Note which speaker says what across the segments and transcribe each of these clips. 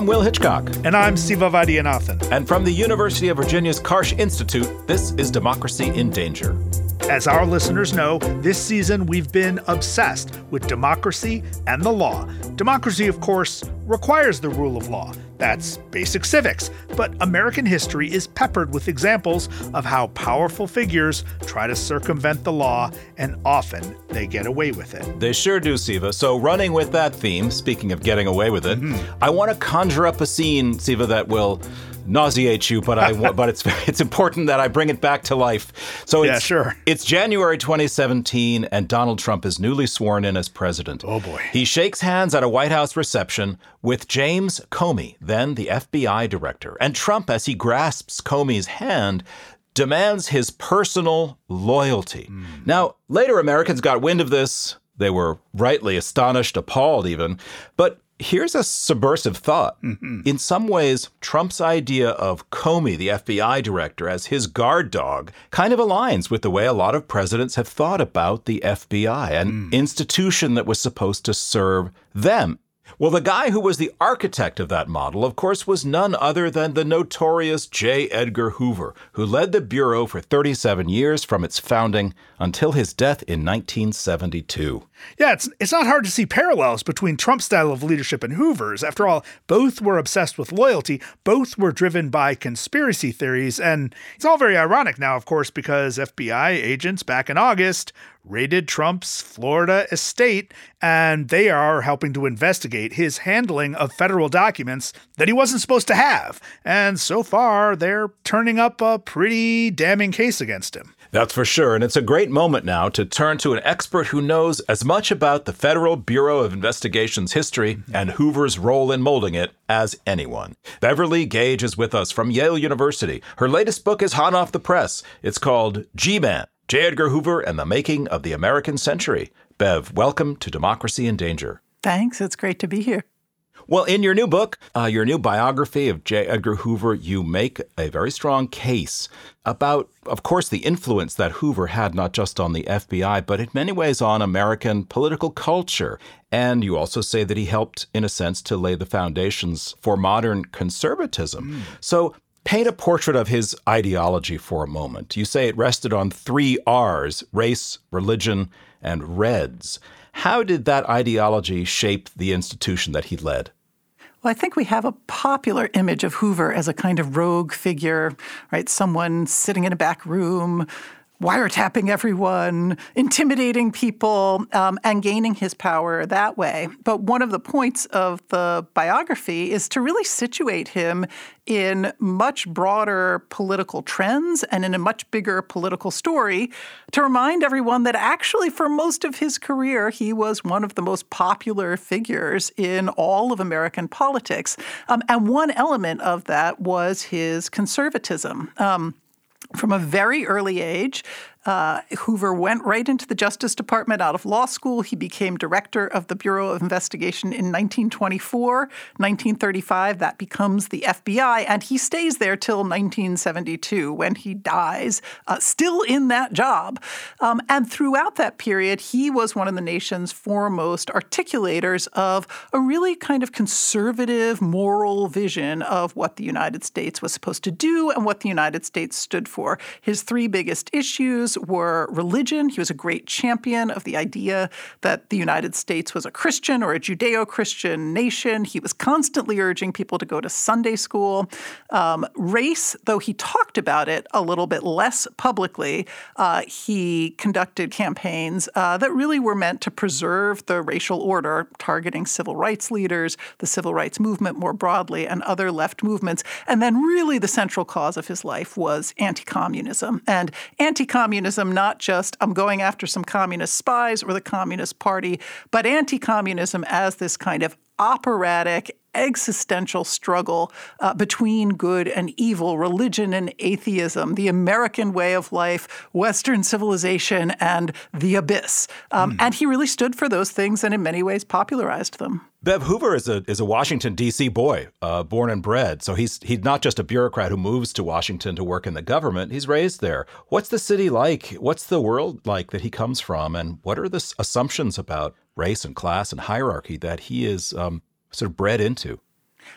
Speaker 1: I'm Will Hitchcock.
Speaker 2: And I'm Siva Vaidhyanathan.
Speaker 1: And from the University of Virginia's Karsh Institute, this is Democracy in Danger.
Speaker 2: As our listeners know, this season we've been obsessed with democracy and the law. Democracy, of course, requires the rule of law. That's basic civics. But American history is peppered with examples of how powerful figures try to circumvent the law, and often they get away with it.
Speaker 1: They sure do, Siva. So, running with that theme, speaking of getting away with it, mm-hmm. I want to conjure up a scene, Siva, that will nauseate you, but I but it's it's important that I bring it back to life. So
Speaker 2: yeah, sure.
Speaker 1: It's January 2017, and Donald Trump is newly sworn in as president.
Speaker 2: Oh boy.
Speaker 1: He shakes hands at a White House reception with James Comey, then the FBI director, and Trump, as he grasps Comey's hand, demands his personal loyalty. Mm. Now, later Americans got wind of this. They were rightly astonished, appalled even. But Here's a subversive thought. Mm-hmm. In some ways, Trump's idea of Comey, the FBI director, as his guard dog kind of aligns with the way a lot of presidents have thought about the FBI, an mm. institution that was supposed to serve them. Well, the guy who was the architect of that model, of course, was none other than the notorious J. Edgar Hoover, who led the Bureau for 37 years from its founding until his death in 1972.
Speaker 2: Yeah, it's, it's not hard to see parallels between Trump's style of leadership and Hoover's. After all, both were obsessed with loyalty, both were driven by conspiracy theories, and it's all very ironic now, of course, because FBI agents back in August raided Trump's Florida estate, and they are helping to investigate his handling of federal documents that he wasn't supposed to have. And so far, they're turning up a pretty damning case against him.
Speaker 1: That's for sure. And it's a great moment now to turn to an expert who knows as much about the Federal Bureau of Investigation's history and Hoover's role in molding it as anyone. Beverly Gage is with us from Yale University. Her latest book is hot off the press. It's called G Man J. Edgar Hoover and the Making of the American Century. Bev, welcome to Democracy in Danger.
Speaker 3: Thanks. It's great to be here.
Speaker 1: Well, in your new book, uh, your new biography of J. Edgar Hoover, you make a very strong case about, of course, the influence that Hoover had not just on the FBI, but in many ways on American political culture. And you also say that he helped, in a sense, to lay the foundations for modern conservatism. Mm. So Paint a portrait of his ideology for a moment. You say it rested on three R's race, religion, and Reds. How did that ideology shape the institution that he led?
Speaker 3: Well, I think we have a popular image of Hoover as a kind of rogue figure, right? Someone sitting in a back room, wiretapping everyone, intimidating people, um, and gaining his power that way. But one of the points of the biography is to really situate him in much broader political trends and in a much bigger political story to remind everyone that actually, for most of his career, he was one of the most popular figures in all of American politics. Um, and one element of that was his conservatism. Um, from a very early age, uh, Hoover went right into the Justice Department out of law school. He became director of the Bureau of Investigation in 1924. 1935, that becomes the FBI, and he stays there till 1972 when he dies, uh, still in that job. Um, and throughout that period, he was one of the nation's foremost articulators of a really kind of conservative moral vision of what the United States was supposed to do and what the United States stood for. His three biggest issues were religion. He was a great champion of the idea that the United States was a Christian or a Judeo Christian nation. He was constantly urging people to go to Sunday school. Um, race, though he talked about it a little bit less publicly, uh, he conducted campaigns uh, that really were meant to preserve the racial order, targeting civil rights leaders, the civil rights movement more broadly, and other left movements. And then, really, the central cause of his life was anti communism. And anti communism communism, not just I'm going after some communist spies or the Communist Party, but anti communism as this kind of operatic existential struggle uh, between good and evil, religion and atheism, the American way of life, Western civilization, and the abyss. Um, mm. And he really stood for those things and in many ways popularized them.
Speaker 1: Bev Hoover is a is a Washington D.C. boy, uh, born and bred. So he's he's not just a bureaucrat who moves to Washington to work in the government. He's raised there. What's the city like? What's the world like that he comes from? And what are the assumptions about race and class and hierarchy that he is um, sort of bred into?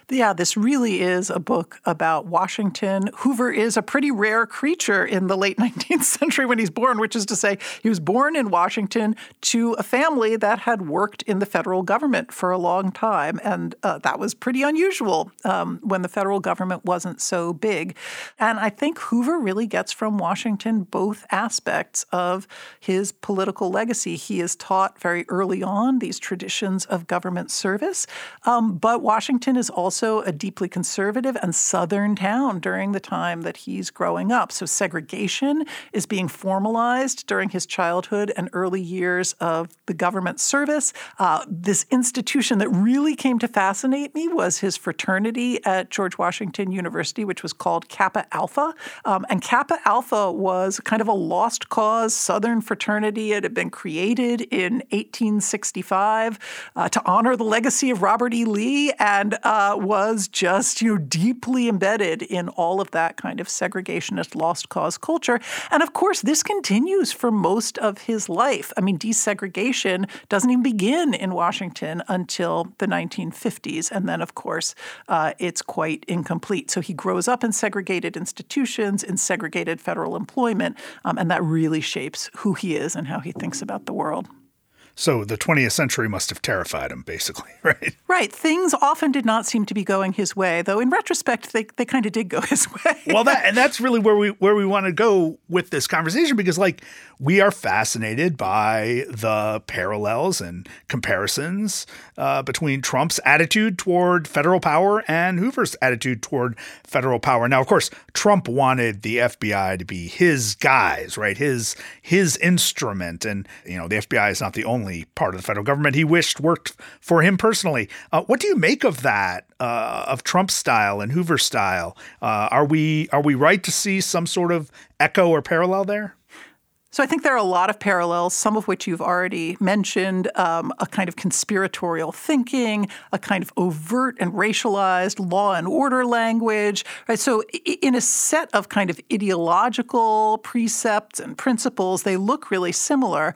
Speaker 3: Yeah, this really is a book about Washington. Hoover is a pretty rare creature in the late 19th century when he's born, which is to say, he was born in Washington to a family that had worked in the federal government for a long time. And uh, that was pretty unusual um, when the federal government wasn't so big. And I think Hoover really gets from Washington both aspects of his political legacy. He is taught very early on these traditions of government service, um, but Washington is also a deeply conservative and southern town during the time that he's growing up. So segregation is being formalized during his childhood and early years of the government service. Uh, this institution that really came to fascinate me was his fraternity at George Washington University, which was called Kappa Alpha. Um, and Kappa Alpha was kind of a lost cause Southern fraternity. It had been created in 1865 uh, to honor the legacy of Robert E. Lee and uh, was just you know deeply embedded in all of that kind of segregationist lost cause culture. And of course, this continues for most of his life. I mean, desegregation doesn't even begin in Washington until the 1950s, and then of course uh, it's quite incomplete. So he grows up in segregated institutions, in segregated federal employment, um, and that really shapes who he is and how he thinks about the world.
Speaker 2: So the 20th century must have terrified him, basically, right?
Speaker 3: Right. Things often did not seem to be going his way, though. In retrospect, they, they kind of did go his way.
Speaker 2: well, that and that's really where we where we want to go with this conversation because, like, we are fascinated by the parallels and comparisons uh, between Trump's attitude toward federal power and Hoover's attitude toward federal power. Now, of course, Trump wanted the FBI to be his guys, right? His his instrument, and you know, the FBI is not the only part of the federal government he wished worked for him personally. Uh, what do you make of that? Uh, of Trump's style and Hoover style, uh, are we are we right to see some sort of echo or parallel there?
Speaker 3: So I think there are a lot of parallels, some of which you've already mentioned um, a kind of conspiratorial thinking, a kind of overt and racialized law and order language. Right? So, in a set of kind of ideological precepts and principles, they look really similar.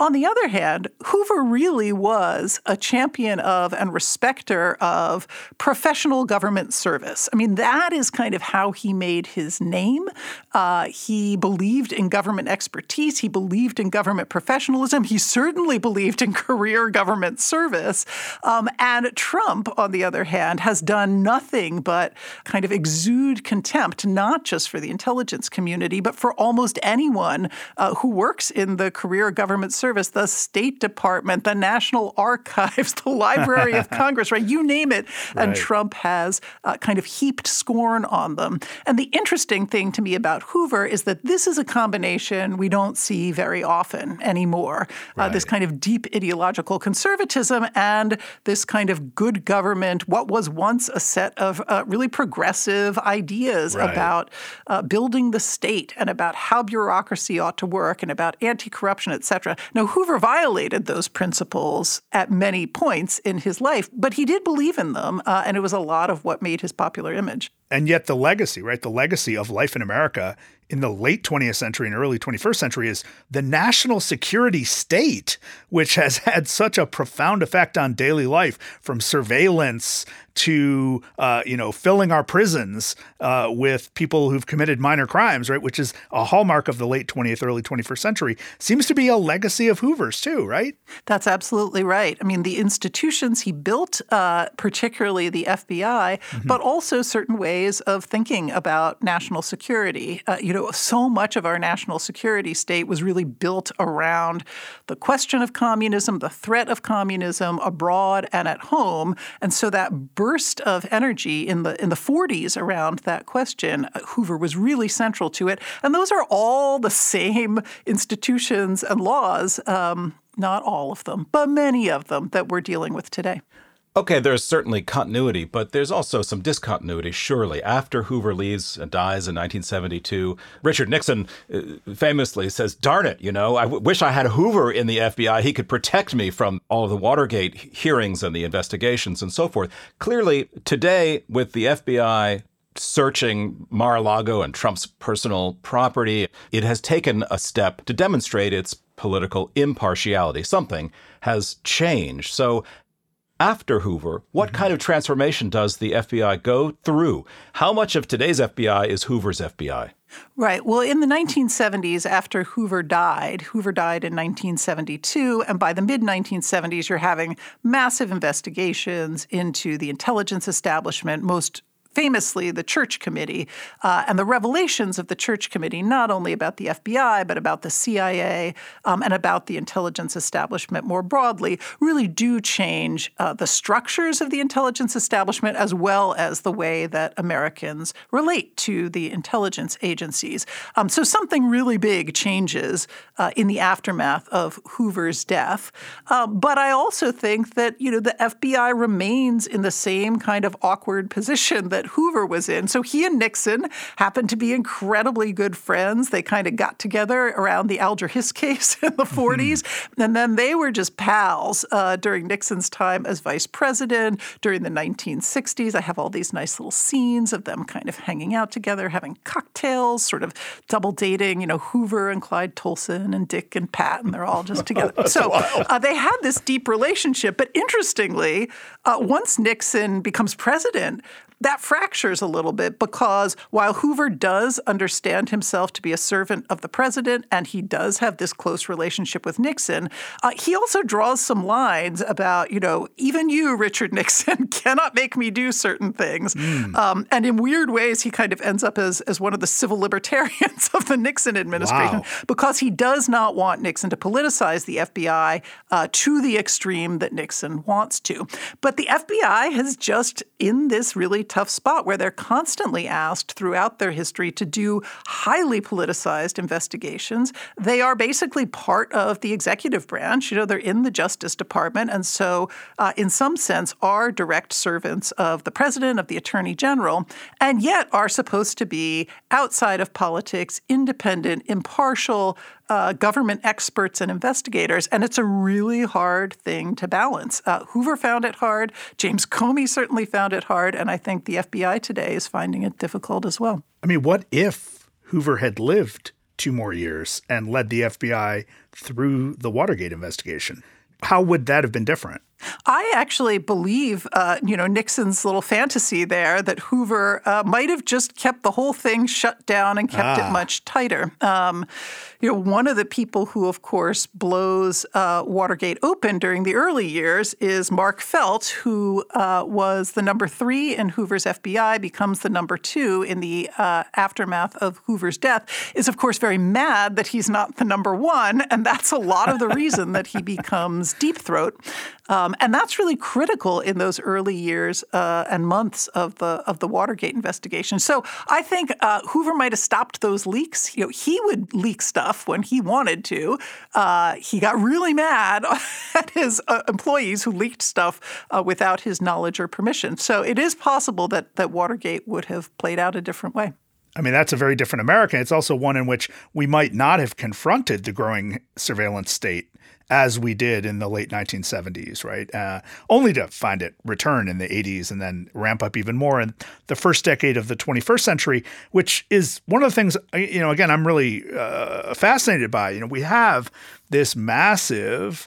Speaker 3: On the other hand, Hoover really was a champion of and respecter of professional government service. I mean, that is kind of how he made his name. Uh, he believed in government expertise, he believed in government professionalism, he certainly believed in career government service. Um, and Trump, on the other hand, has done nothing but kind of exude contempt, not just for the intelligence community, but for almost anyone uh, who works in the career government service Service, the State Department, the National Archives, the Library of Congress, right? You name it. Right. And Trump has uh, kind of heaped scorn on them. And the interesting thing to me about Hoover is that this is a combination we don't see very often anymore. Right. Uh, this kind of deep ideological conservatism and this kind of good government, what was once a set of uh, really progressive ideas right. about uh, building the state and about how bureaucracy ought to work and about anti corruption, et cetera. Now, Hoover violated those principles at many points in his life, but he did believe in them, uh, and it was a lot of what made his popular image.
Speaker 2: And yet, the legacy, right? The legacy of life in America in the late 20th century and early 21st century is the national security state, which has had such a profound effect on daily life from surveillance to uh, you know filling our prisons uh, with people who've committed minor crimes, right? Which is a hallmark of the late 20th, early 21st century. Seems to be a legacy of Hoover's too, right?
Speaker 3: That's absolutely right. I mean, the institutions he built, uh, particularly the FBI, mm-hmm. but also certain ways of thinking about national security. Uh, you know know, so much of our national security state was really built around the question of communism, the threat of communism abroad and at home. And so that burst of energy in the in the 40s around that question, uh, Hoover was really central to it. And those are all the same institutions and laws. Um, not all of them, but many of them that we're dealing with today.
Speaker 1: Okay, there's certainly continuity, but there's also some discontinuity, surely. After Hoover leaves and dies in 1972, Richard Nixon uh, famously says, Darn it, you know, I w- wish I had Hoover in the FBI. He could protect me from all of the Watergate hearings and the investigations and so forth. Clearly, today, with the FBI searching Mar a Lago and Trump's personal property, it has taken a step to demonstrate its political impartiality. Something has changed. So, after Hoover, what mm-hmm. kind of transformation does the FBI go through? How much of today's FBI is Hoover's FBI?
Speaker 3: Right. Well, in the 1970s, after Hoover died, Hoover died in 1972, and by the mid 1970s, you're having massive investigations into the intelligence establishment, most famously the Church Committee uh, and the revelations of the Church Committee, not only about the FBI, but about the CIA um, and about the intelligence establishment more broadly, really do change uh, the structures of the intelligence establishment as well as the way that Americans relate to the intelligence agencies. Um, so something really big changes uh, in the aftermath of Hoover's death. Uh, but I also think that, you know, the FBI remains in the same kind of awkward position that that Hoover was in. So he and Nixon happened to be incredibly good friends. They kind of got together around the Alger Hiss case in the 40s. Mm-hmm. And then they were just pals uh, during Nixon's time as vice president during the 1960s. I have all these nice little scenes of them kind of hanging out together, having cocktails, sort of double dating, you know, Hoover and Clyde Tolson and Dick and Pat, and they're all just together. so uh, they had this deep relationship. But interestingly, uh, once Nixon becomes president, that fractures a little bit because while Hoover does understand himself to be a servant of the president and he does have this close relationship with Nixon, uh, he also draws some lines about, you know, even you, Richard Nixon, cannot make me do certain things. Mm. Um, and in weird ways, he kind of ends up as, as one of the civil libertarians of the Nixon administration wow. because he does not want Nixon to politicize the FBI uh, to the extreme that Nixon wants to. But the FBI has just, in this really tough spot where they're constantly asked throughout their history to do highly politicized investigations. They are basically part of the executive branch. You know, they're in the Justice Department. And so, uh, in some sense, are direct servants of the president, of the attorney general, and yet are supposed to be outside of politics, independent, impartial, uh, government experts and investigators, and it's a really hard thing to balance. Uh, Hoover found it hard. James Comey certainly found it hard, and I think the FBI today is finding it difficult as well.
Speaker 2: I mean, what if Hoover had lived two more years and led the FBI through the Watergate investigation? How would that have been different?
Speaker 3: I actually believe, uh, you know, Nixon's little fantasy there that Hoover uh, might have just kept the whole thing shut down and kept ah. it much tighter. Um, you know, one of the people who, of course, blows uh, Watergate open during the early years is Mark Felt, who uh, was the number three in Hoover's FBI, becomes the number two in the uh, aftermath of Hoover's death. Is of course very mad that he's not the number one, and that's a lot of the reason that he becomes deep throat. Um, and that's really critical in those early years uh, and months of the of the Watergate investigation. So I think uh, Hoover might have stopped those leaks. You know, he would leak stuff when he wanted to. Uh, he got really mad at his uh, employees who leaked stuff uh, without his knowledge or permission. So it is possible that that Watergate would have played out a different way.
Speaker 2: I mean, that's a very different America. It's also one in which we might not have confronted the growing surveillance state as we did in the late 1970s, right? Uh, only to find it return in the 80s and then ramp up even more in the first decade of the 21st century, which is one of the things, uh, you know, again, I'm really uh, fascinated by. You know, we have this massive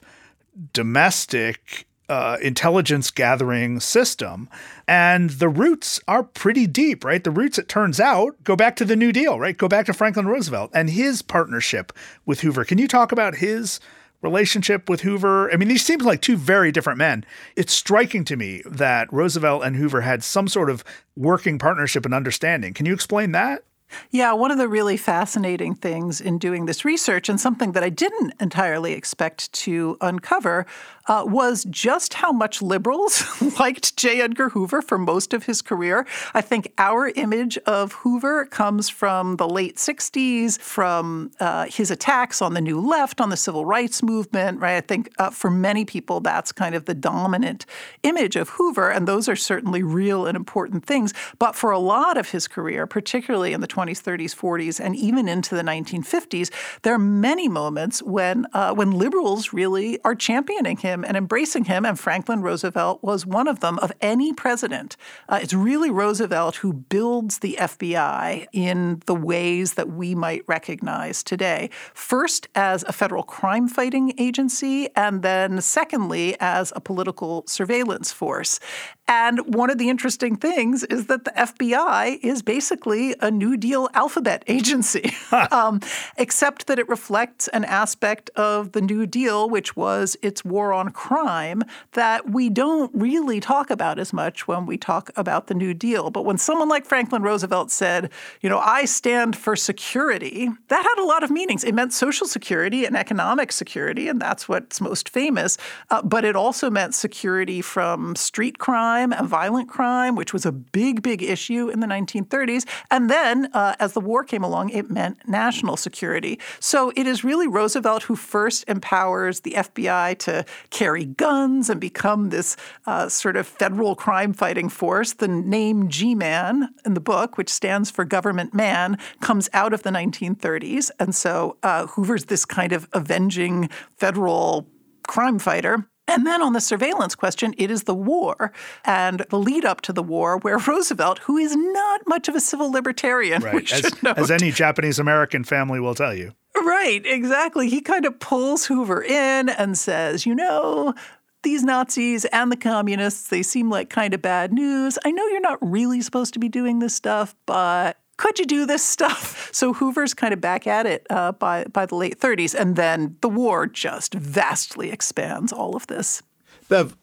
Speaker 2: domestic uh, intelligence gathering system. And the roots are pretty deep, right? The roots, it turns out, go back to the New Deal, right? Go back to Franklin Roosevelt and his partnership with Hoover. Can you talk about his relationship with Hoover. I mean, these seem like two very different men. It's striking to me that Roosevelt and Hoover had some sort of working partnership and understanding. Can you explain that?
Speaker 3: Yeah, one of the really fascinating things in doing this research, and something that I didn't entirely expect to uncover, uh, was just how much liberals liked J. Edgar Hoover for most of his career. I think our image of Hoover comes from the late 60s, from uh, his attacks on the New Left, on the civil rights movement, right? I think uh, for many people, that's kind of the dominant image of Hoover, and those are certainly real and important things. But for a lot of his career, particularly in the 20 1920s, 30s, 40s, and even into the 1950s, there are many moments when uh, when liberals really are championing him and embracing him, and Franklin Roosevelt was one of them. Of any president, uh, it's really Roosevelt who builds the FBI in the ways that we might recognize today. First, as a federal crime fighting agency, and then secondly, as a political surveillance force. And one of the interesting things is that the FBI is basically a New Deal alphabet agency, um, except that it reflects an aspect of the New Deal, which was its war on crime, that we don't really talk about as much when we talk about the New Deal. But when someone like Franklin Roosevelt said, you know, I stand for security, that had a lot of meanings. It meant social security and economic security, and that's what's most famous. Uh, but it also meant security from street crime crime and violent crime, which was a big, big issue in the 1930s. And then, uh, as the war came along, it meant national security. So it is really Roosevelt who first empowers the FBI to carry guns and become this uh, sort of federal crime fighting force. The name G Man in the book, which stands for government man, comes out of the 1930s. And so uh, Hoover's this kind of avenging federal crime fighter. And then on the surveillance question, it is the war and the lead up to the war where Roosevelt, who is not much of a civil libertarian,
Speaker 2: right. as, as any Japanese American family will tell you.
Speaker 3: Right, exactly. He kind of pulls Hoover in and says, you know, these Nazis and the communists, they seem like kind of bad news. I know you're not really supposed to be doing this stuff, but could you do this stuff? So Hoover's kind of back at it uh, by by the late 30s, and then the war just vastly expands all of this.
Speaker 1: Bev,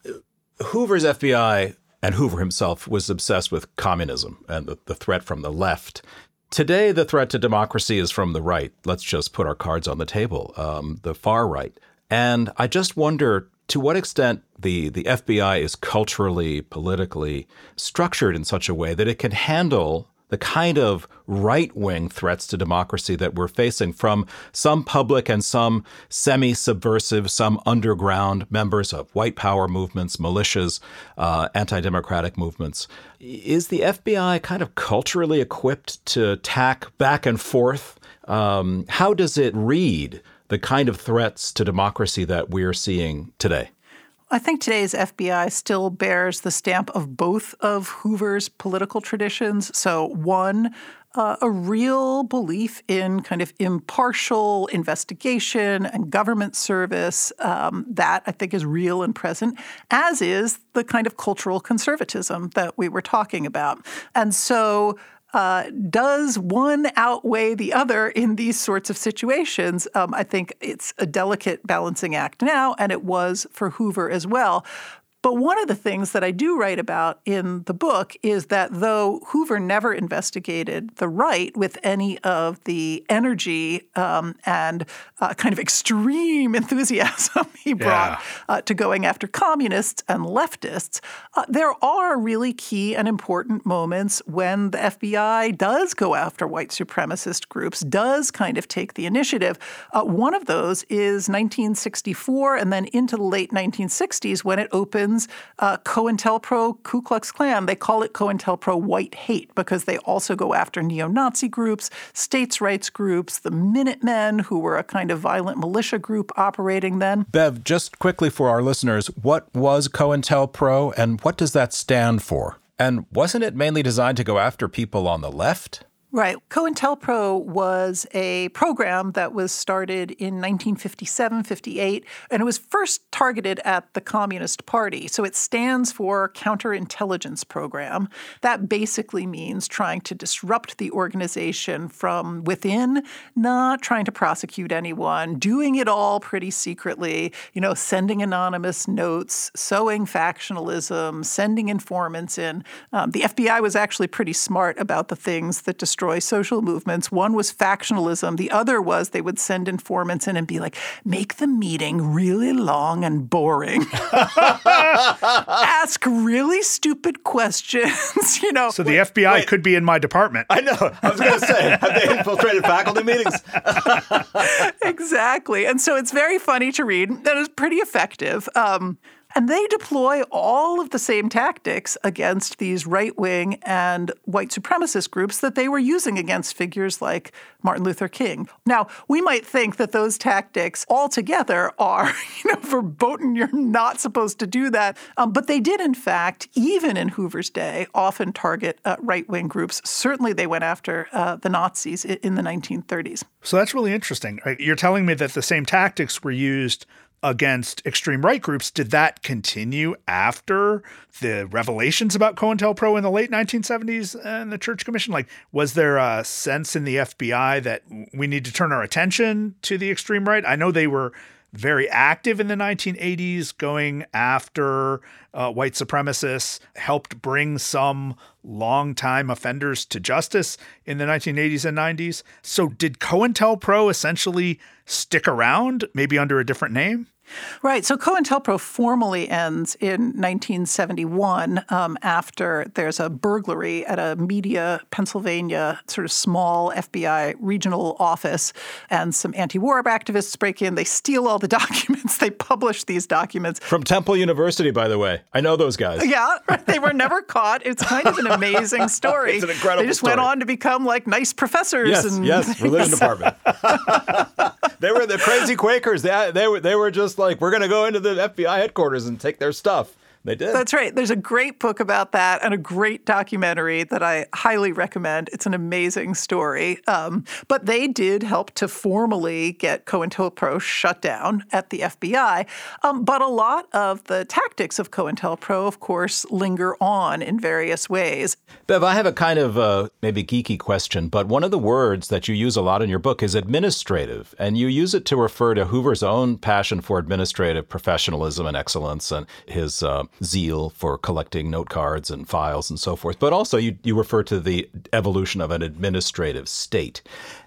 Speaker 1: Hoover's FBI and Hoover himself was obsessed with communism and the, the threat from the left. Today, the threat to democracy is from the right. Let's just put our cards on the table, um, the far right. And I just wonder to what extent the, the FBI is culturally, politically structured in such a way that it can handle the kind of right wing threats to democracy that we're facing from some public and some semi subversive, some underground members of white power movements, militias, uh, anti democratic movements. Is the FBI kind of culturally equipped to tack back and forth? Um, how does it read the kind of threats to democracy that we're seeing today?
Speaker 3: I think today's FBI still bears the stamp of both of Hoover's political traditions. So, one, uh, a real belief in kind of impartial investigation and government service. Um, that I think is real and present, as is the kind of cultural conservatism that we were talking about. And so uh, does one outweigh the other in these sorts of situations? Um, I think it's a delicate balancing act now, and it was for Hoover as well. But one of the things that I do write about in the book is that though Hoover never investigated the right with any of the energy um, and uh, kind of extreme enthusiasm he brought yeah. uh, to going after communists and leftists, uh, there are really key and important moments when the FBI does go after white supremacist groups, does kind of take the initiative. Uh, one of those is 1964 and then into the late 1960s when it opens uh, COINTELPRO Ku Klux Klan. They call it COINTELPRO White Hate because they also go after neo Nazi groups, states' rights groups, the Minutemen, who were a kind of violent militia group operating then.
Speaker 1: Bev, just quickly for our listeners, what was COINTELPRO and what does that stand for? And wasn't it mainly designed to go after people on the left?
Speaker 3: Right. COINTELPRO was a program that was started in 1957 58, and it was first targeted at the Communist Party. So it stands for Counterintelligence Program. That basically means trying to disrupt the organization from within, not trying to prosecute anyone, doing it all pretty secretly, you know, sending anonymous notes, sowing factionalism, sending informants in. Um, the FBI was actually pretty smart about the things that destroyed destroy social movements. One was factionalism. The other was they would send informants in and be like, make the meeting really long and boring. Ask really stupid questions, you know.
Speaker 2: So the FBI wait. could be in my department.
Speaker 1: I know. I was going to say, have they infiltrated faculty meetings?
Speaker 3: exactly. And so it's very funny to read and it's pretty effective. Um, And they deploy all of the same tactics against these right wing and white supremacist groups that they were using against figures like Martin Luther King. Now, we might think that those tactics altogether are, you know, verboten, you're not supposed to do that. Um, but they did, in fact, even in Hoover's day, often target uh, right wing groups. Certainly, they went after uh, the Nazis in the 1930s.
Speaker 2: So that's really interesting. You're telling me that the same tactics were used against extreme right groups. Did that continue after the revelations about COINTELPRO in the late 1970s and the Church Commission? Like, was there a sense in the FBI that we need to turn our attention to the extreme right? I know they were very active in the 1980s, going after uh, white supremacists, helped bring some longtime offenders to justice in the 1980s and 90s. So, did COINTELPRO essentially stick around, maybe under a different name?
Speaker 3: Right. So COINTELPRO formally ends in 1971 um, after there's a burglary at a Media, Pennsylvania, sort of small FBI regional office, and some anti war activists break in. They steal all the documents. They publish these documents.
Speaker 1: From Temple University, by the way. I know those guys.
Speaker 3: Yeah. They were never caught. It's kind of an amazing story.
Speaker 1: it's an incredible
Speaker 3: They just
Speaker 1: story.
Speaker 3: went on to become like nice professors.
Speaker 1: Yes,
Speaker 3: and,
Speaker 1: yes, religion department. they were the crazy Quakers. They, they, were, they were just like, we're going to go into the FBI headquarters and take their stuff. They did.
Speaker 3: That's right. There's a great book about that and a great documentary that I highly recommend. It's an amazing story. Um, but they did help to formally get COINTELPRO shut down at the FBI. Um, but a lot of the tactics of COINTELPRO, of course, linger on in various ways.
Speaker 1: Bev, I have a kind of uh, maybe geeky question, but one of the words that you use a lot in your book is administrative, and you use it to refer to Hoover's own passion for administrative professionalism and excellence and his uh, zeal for collecting note cards and files and so forth. But also, you, you refer to the evolution of an administrative state.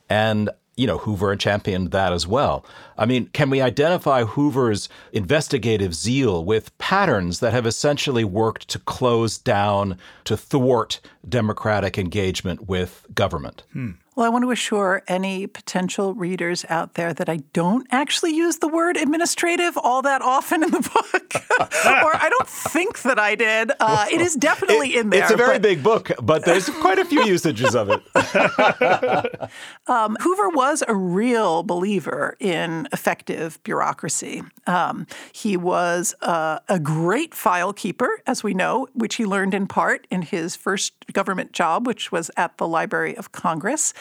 Speaker 1: And you know, Hoover championed that as well. I mean, can we identify Hoover's investigative zeal with patterns that have essentially worked to close down, to thwart democratic engagement with government?
Speaker 2: Hmm.
Speaker 3: Well, I want to assure any potential readers out there that I don't actually use the word administrative all that often in the book, or I don't think that I did. Uh, it is definitely
Speaker 1: It-
Speaker 3: in there.
Speaker 1: It's a very
Speaker 3: but-
Speaker 1: big book, but there's quite a few usages of it.
Speaker 3: Um, Hoover was a real believer in effective bureaucracy. Um, he was uh, a great file keeper, as we know, which he learned in part in his first government job, which was at the Library of Congress.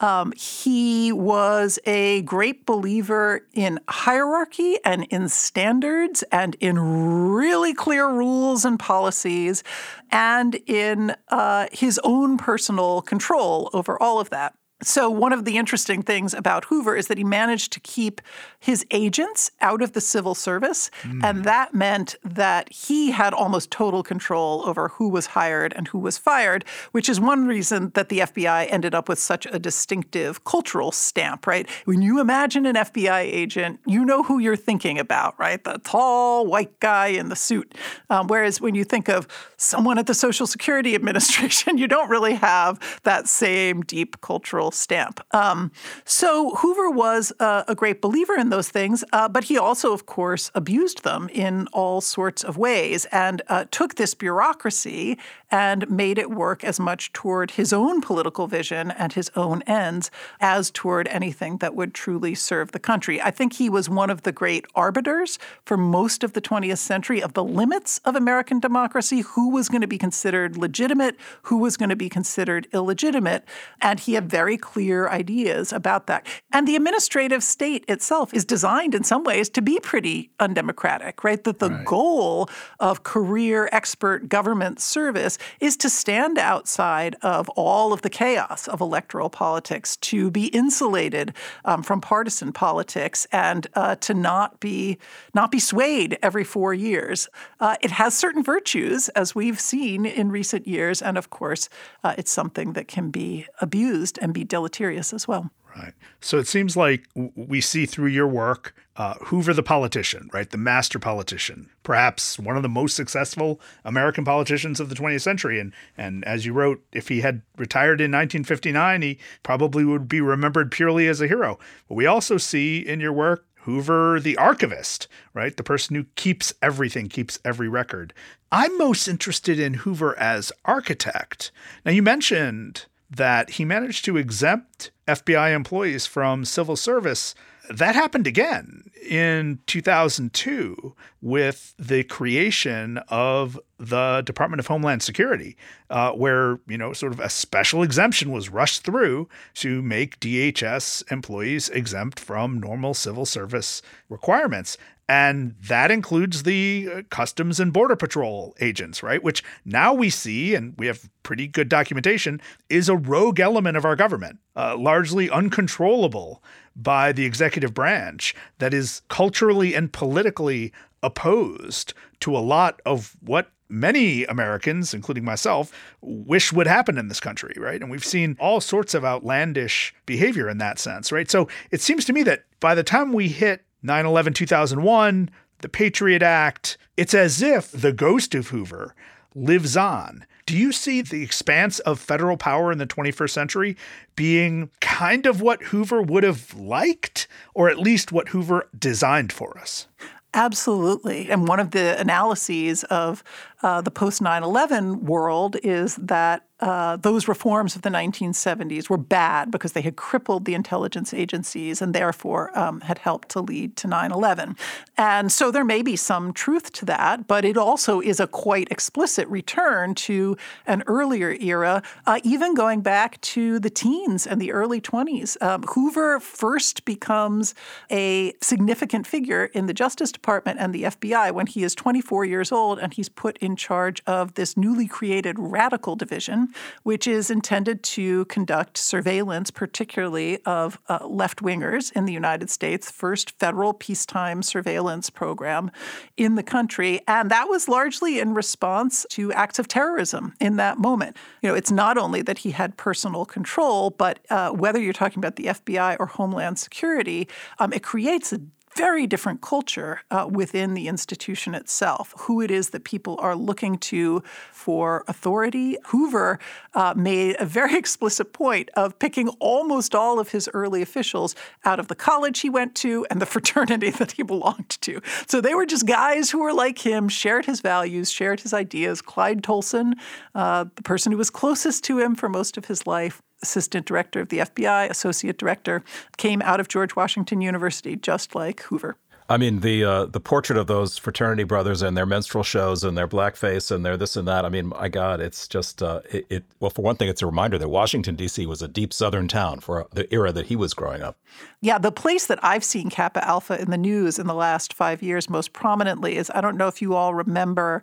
Speaker 3: Um, he was a great believer in hierarchy and in standards and in really clear rules and policies and in uh, his own personal control over all of that. So, one of the interesting things about Hoover is that he managed to keep his agents out of the civil service. And that meant that he had almost total control over who was hired and who was fired, which is one reason that the FBI ended up with such a distinctive cultural stamp, right? When you imagine an FBI agent, you know who you're thinking about, right? The tall white guy in the suit. Um, whereas when you think of someone at the Social Security Administration, you don't really have that same deep cultural stamp. Um, so Hoover was uh, a great believer in those things, uh, but he also, of course, abused them in all sorts of ways and uh, took this bureaucracy and made it work as much toward his own political vision and his own ends as toward anything that would truly serve the country. I think he was one of the great arbiters for most of the 20th century of the limits of American democracy, who was going to be considered legitimate, who was going to be considered illegitimate, and he had very clear ideas about that. And the administrative state itself is designed in some ways to be pretty undemocratic, right? That the goal of career expert government service is to stand outside of all of the chaos of electoral politics, to be insulated um, from partisan politics, and uh, to not be not be swayed every four years. Uh, it has certain virtues, as we've seen in recent years, and of course, uh, it's something that can be abused and be deleterious as well.
Speaker 2: Right. So it seems like we see through your work uh, Hoover the politician, right? The master politician, perhaps one of the most successful American politicians of the 20th century. And and as you wrote, if he had retired in 1959, he probably would be remembered purely as a hero. But we also see in your work Hoover, the archivist, right? The person who keeps everything, keeps every record. I'm most interested in Hoover as architect. Now, you mentioned that he managed to exempt FBI employees from civil service that happened again in 2002 with the creation of the Department of Homeland Security, uh, where, you know, sort of a special exemption was rushed through to make DHS employees exempt from normal civil service requirements. And that includes the uh, Customs and Border Patrol agents, right? Which now we see, and we have pretty good documentation, is a rogue element of our government, uh, largely uncontrollable by the executive branch that is culturally and politically opposed to a lot of what many Americans, including myself, wish would happen in this country, right? And we've seen all sorts of outlandish behavior in that sense, right? So it seems to me that by the time we hit 9 11 2001, the Patriot Act, it's as if the ghost of Hoover lives on. Do you see the expanse of federal power in the 21st century being kind of what Hoover would have liked, or at least what Hoover designed for us?
Speaker 3: Absolutely. And one of the analyses of uh, the post 9 11 world is that uh, those reforms of the 1970s were bad because they had crippled the intelligence agencies and therefore um, had helped to lead to 9 11. And so there may be some truth to that, but it also is a quite explicit return to an earlier era, uh, even going back to the teens and the early 20s. Um, Hoover first becomes a significant figure in the Justice Department and the FBI when he is 24 years old and he's put in charge of this newly created radical division which is intended to conduct surveillance, particularly of uh, left wingers in the United States, first federal peacetime surveillance program in the country. And that was largely in response to acts of terrorism in that moment. You know, it's not only that he had personal control, but uh, whether you're talking about the FBI or Homeland Security, um, it creates a very different culture uh, within the institution itself, who it is that people are looking to for authority. Hoover uh, made a very explicit point of picking almost all of his early officials out of the college he went to and the fraternity that he belonged to. So they were just guys who were like him, shared his values, shared his ideas. Clyde Tolson, uh, the person who was closest to him for most of his life, assistant director of the FBI, associate director, came out of George Washington University, just like Hoover.
Speaker 1: I mean, the uh, the portrait of those fraternity brothers and their minstrel shows and their blackface and their this and that. I mean, my God, it's just uh, it, it, Well, for one thing, it's a reminder that Washington D.C. was a deep Southern town for the era that he was growing up.
Speaker 3: Yeah, the place that I've seen Kappa Alpha in the news in the last five years most prominently is I don't know if you all remember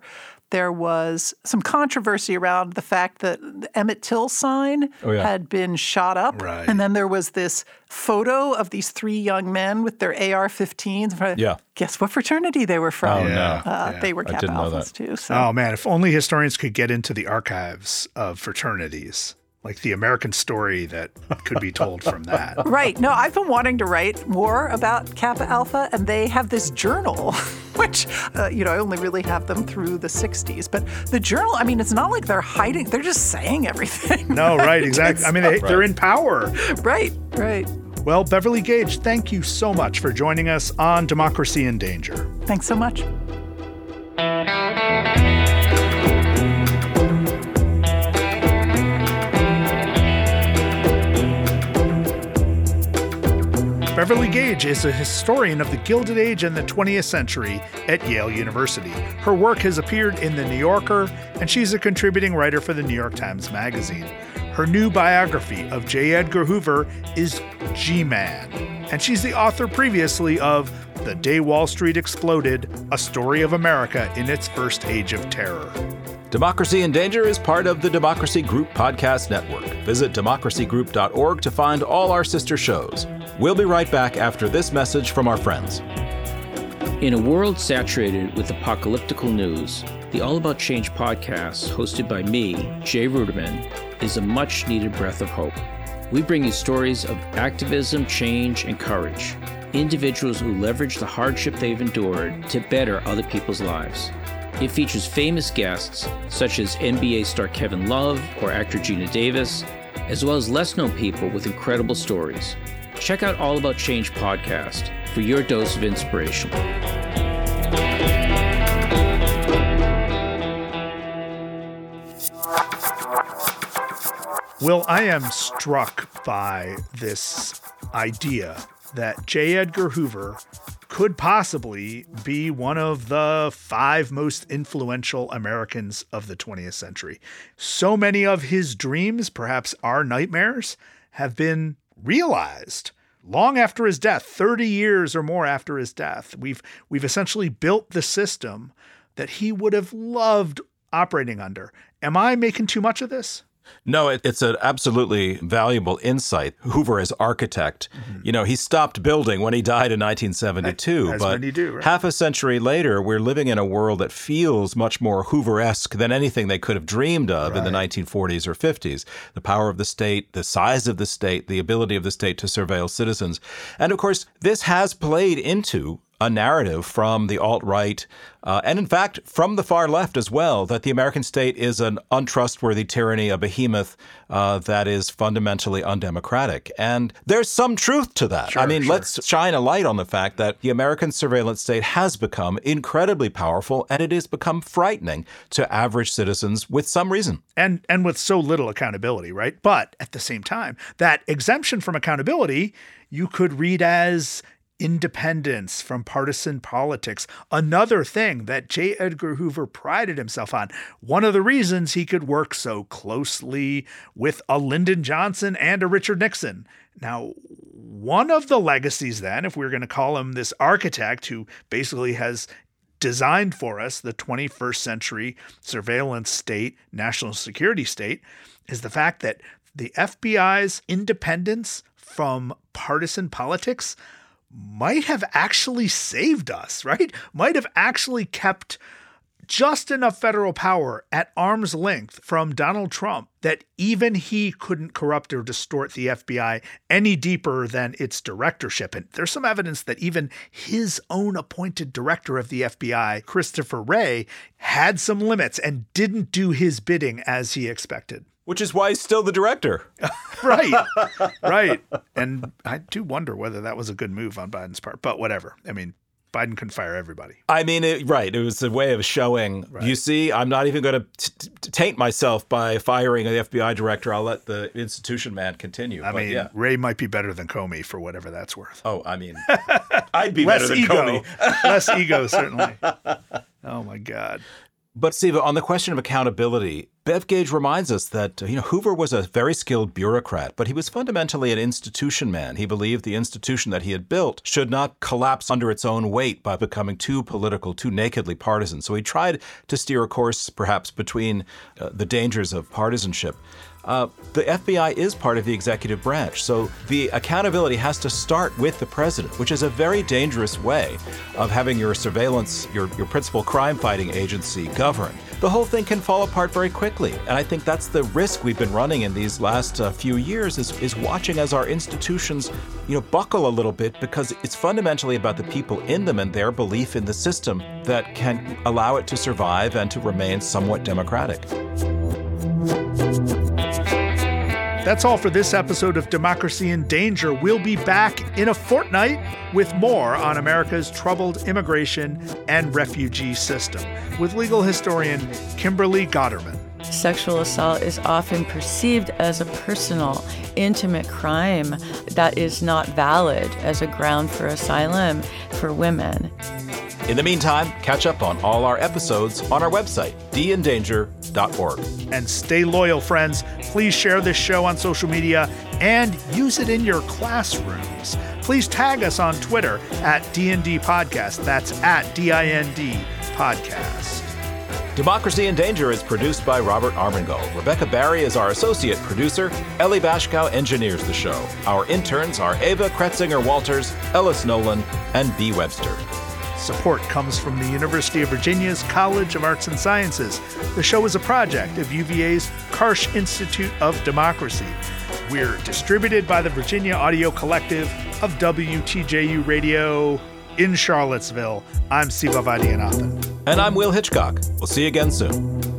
Speaker 3: there was some controversy around the fact that the Emmett Till sign oh, yeah. had been shot up.
Speaker 2: Right.
Speaker 3: And then there was this photo of these three young men with their AR 15s.
Speaker 1: Yeah.
Speaker 3: Guess what fraternity they were from?
Speaker 1: Oh,
Speaker 3: no. Uh, yeah. They were Kappa Alphas too. So.
Speaker 2: Oh, man. If only historians could get into the archives of fraternities like the American story that could be told from that.
Speaker 3: Right. No, I've been wanting to write more about Kappa Alpha, and they have this journal, which, uh, you know, I only really have them through the 60s. But the journal, I mean, it's not like they're hiding, they're just saying everything.
Speaker 2: No, right, exactly. I mean, they, they're in power.
Speaker 3: Right, right.
Speaker 2: Well, Beverly Gage, thank you so much for joining us on Democracy in Danger.
Speaker 3: Thanks so much.
Speaker 2: Beverly Gage is a historian of the Gilded Age and the 20th century at Yale University. Her work has appeared in The New Yorker, and she's a contributing writer for the New York Times Magazine. Her new biography of J. Edgar Hoover is G Man, and she's the author previously of The Day Wall Street Exploded A Story of America in Its First Age of Terror.
Speaker 1: Democracy in Danger is part of the Democracy Group Podcast Network. Visit democracygroup.org to find all our sister shows. We'll be right back after this message from our friends.
Speaker 4: In a world saturated with apocalyptical news, the All About Change podcast, hosted by me, Jay Ruderman, is a much needed breath of hope. We bring you stories of activism, change, and courage. Individuals who leverage the hardship they've endured to better other people's lives. It features famous guests such as NBA star Kevin Love or actor Geena Davis, as well as less known people with incredible stories. Check out All About Change podcast for your dose of inspiration.
Speaker 2: Well, I am struck by this idea that J. Edgar Hoover could possibly be one of the five most influential Americans of the 20th century. So many of his dreams, perhaps our nightmares, have been realized long after his death 30 years or more after his death. We've we've essentially built the system that he would have loved operating under. Am i making too much of this
Speaker 1: no, it, it's an absolutely valuable insight. Hoover as architect, mm-hmm. you know, he stopped building when he died in 1972.
Speaker 2: As
Speaker 1: but
Speaker 2: do, right?
Speaker 1: half a century later, we're living in a world that feels much more Hoover-esque than anything they could have dreamed of right. in the 1940s or 50s. The power of the state, the size of the state, the ability of the state to surveil citizens. And of course, this has played into a narrative from the alt right, uh, and in fact from the far left as well, that the American state is an untrustworthy tyranny, a behemoth uh, that is fundamentally undemocratic. And there's some truth to that.
Speaker 2: Sure,
Speaker 1: I mean,
Speaker 2: sure.
Speaker 1: let's shine a light on the fact that the American surveillance state has become incredibly powerful, and it has become frightening to average citizens with some reason.
Speaker 2: And and with so little accountability, right? But at the same time, that exemption from accountability you could read as independence from partisan politics. Another thing that J. Edgar Hoover prided himself on. One of the reasons he could work so closely with a Lyndon Johnson and a Richard Nixon. Now, one of the legacies, then, if we we're going to call him this architect who basically has designed for us the 21st century surveillance state, national security state, is the fact that the FBI's independence from partisan politics might have actually saved us, right? Might have actually kept just enough federal power at arm's length from Donald Trump that even he couldn't corrupt or distort the FBI any deeper than its directorship. And there's some evidence that even his own appointed director of the FBI, Christopher Wray, had some limits and didn't do his bidding as he expected.
Speaker 1: Which is why he's still the director.
Speaker 2: right. right. And I do wonder whether that was a good move on Biden's part, but whatever. I mean, Biden can fire everybody.
Speaker 1: I mean, it, right. It was a way of showing, right. you see, I'm not even going to taint myself by firing the FBI director. I'll let the institution man continue.
Speaker 2: I
Speaker 1: but,
Speaker 2: mean,
Speaker 1: yeah.
Speaker 2: Wray might be better than Comey for whatever that's worth.
Speaker 1: Oh, I mean, I'd be
Speaker 2: Less
Speaker 1: better than
Speaker 2: ego.
Speaker 1: Comey.
Speaker 2: Less ego, certainly. Oh, my God.
Speaker 1: But Steve, on the question of accountability, Bev Gage reminds us that you know Hoover was a very skilled bureaucrat, but he was fundamentally an institution man. He believed the institution that he had built should not collapse under its own weight by becoming too political, too nakedly partisan. So he tried to steer a course, perhaps, between uh, the dangers of partisanship. Uh, the FBI is part of the executive branch, so the accountability has to start with the president, which is a very dangerous way of having your surveillance, your, your principal crime fighting agency governed. The whole thing can fall apart very quickly, and I think that's the risk we've been running in these last uh, few years is, is watching as our institutions, you know, buckle a little bit because it's fundamentally about the people in them and their belief in the system that can allow it to survive and to remain somewhat democratic.
Speaker 2: That's all for this episode of Democracy in Danger. We'll be back in a fortnight with more on America's troubled immigration and refugee system with legal historian Kimberly Gauderman.
Speaker 5: Sexual assault is often perceived as a personal, intimate crime that is not valid as a ground for asylum for women.
Speaker 1: In the meantime, catch up on all our episodes on our website, dindanger.org.
Speaker 2: And stay loyal, friends. Please share this show on social media and use it in your classrooms. Please tag us on Twitter at DND Podcast. That's at D-I-N-D Podcast.
Speaker 1: Democracy in Danger is produced by Robert Armengol. Rebecca Barry is our associate producer. Ellie Bashkow engineers the show. Our interns are Ava Kretzinger Walters, Ellis Nolan, and B. Webster.
Speaker 2: Support comes from the University of Virginia's College of Arts and Sciences. The show is a project of UVA's Karsh Institute of Democracy. We're distributed by the Virginia Audio Collective of WTJU Radio in Charlottesville. I'm Siva Vaidhyanathan.
Speaker 1: And I'm Will Hitchcock. We'll see you again soon.